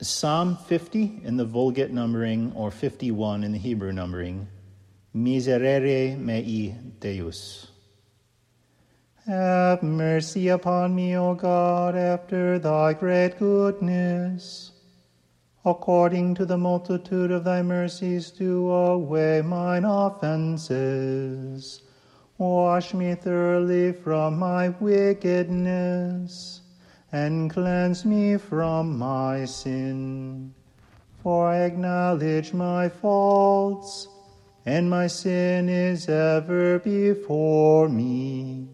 Psalm 50 in the Vulgate numbering, or 51 in the Hebrew numbering. Miserere mei Deus. Have mercy upon me, O God, after thy great goodness. According to the multitude of thy mercies, do away mine offenses. Wash me thoroughly from my wickedness and cleanse me from my sin. For I acknowledge my faults, and my sin is ever before me.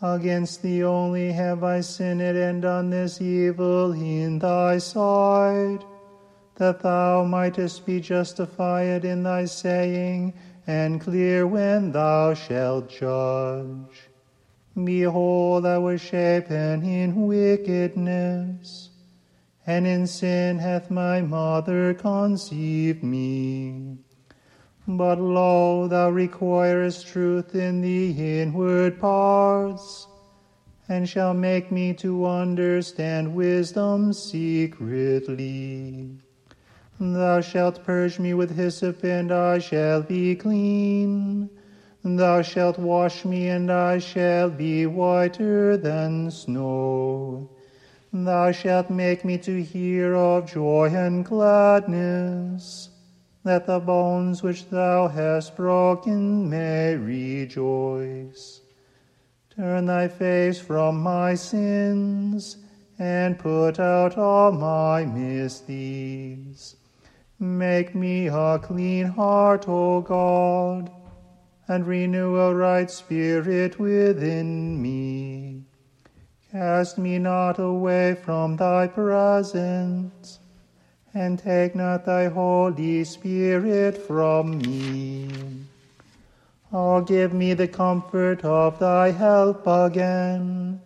Against thee only have I sinned and done this evil in thy sight, that thou mightest be justified in thy saying, and clear when thou shalt judge. Behold, I was shapen in wickedness, and in sin hath my mother conceived me. But lo, thou requirest truth in the inward parts, and shall make me to understand wisdom secretly. Thou shalt purge me with hyssop, and I shall be clean. Thou shalt wash me, and I shall be whiter than snow. Thou shalt make me to hear of joy and gladness, that the bones which thou hast broken may rejoice. Turn thy face from my sins, and put out all my misdeeds. Make me a clean heart, O God and renew a right spirit within me. Cast me not away from thy presence, and take not thy Holy Spirit from me. Oh, give me the comfort of thy help again,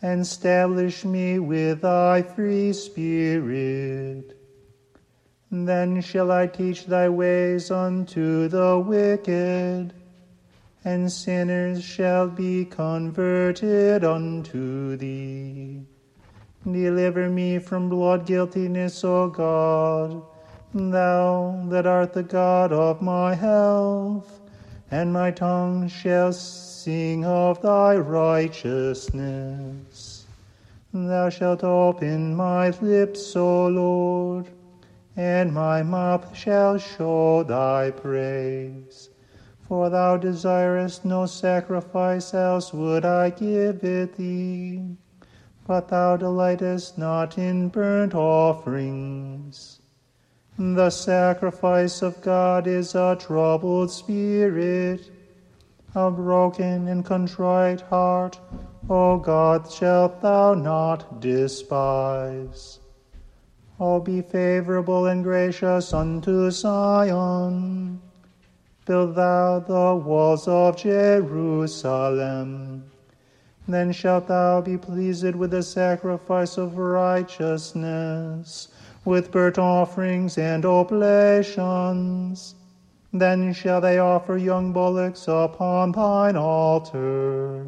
and establish me with thy free spirit. Then shall I teach thy ways unto the wicked and sinners shall be converted unto thee. Deliver me from blood guiltiness, O God, thou that art the God of my health, and my tongue shall sing of thy righteousness. Thou shalt open my lips, O Lord, and my mouth shall show thy praise. For thou desirest no sacrifice, else would I give it thee. But thou delightest not in burnt offerings. The sacrifice of God is a troubled spirit, a broken and contrite heart, O God, shalt thou not despise. O be favorable and gracious unto Zion build thou the walls of Jerusalem. Then shalt thou be pleased with the sacrifice of righteousness, with burnt offerings and oblations. Then shall they offer young bullocks upon thine altar.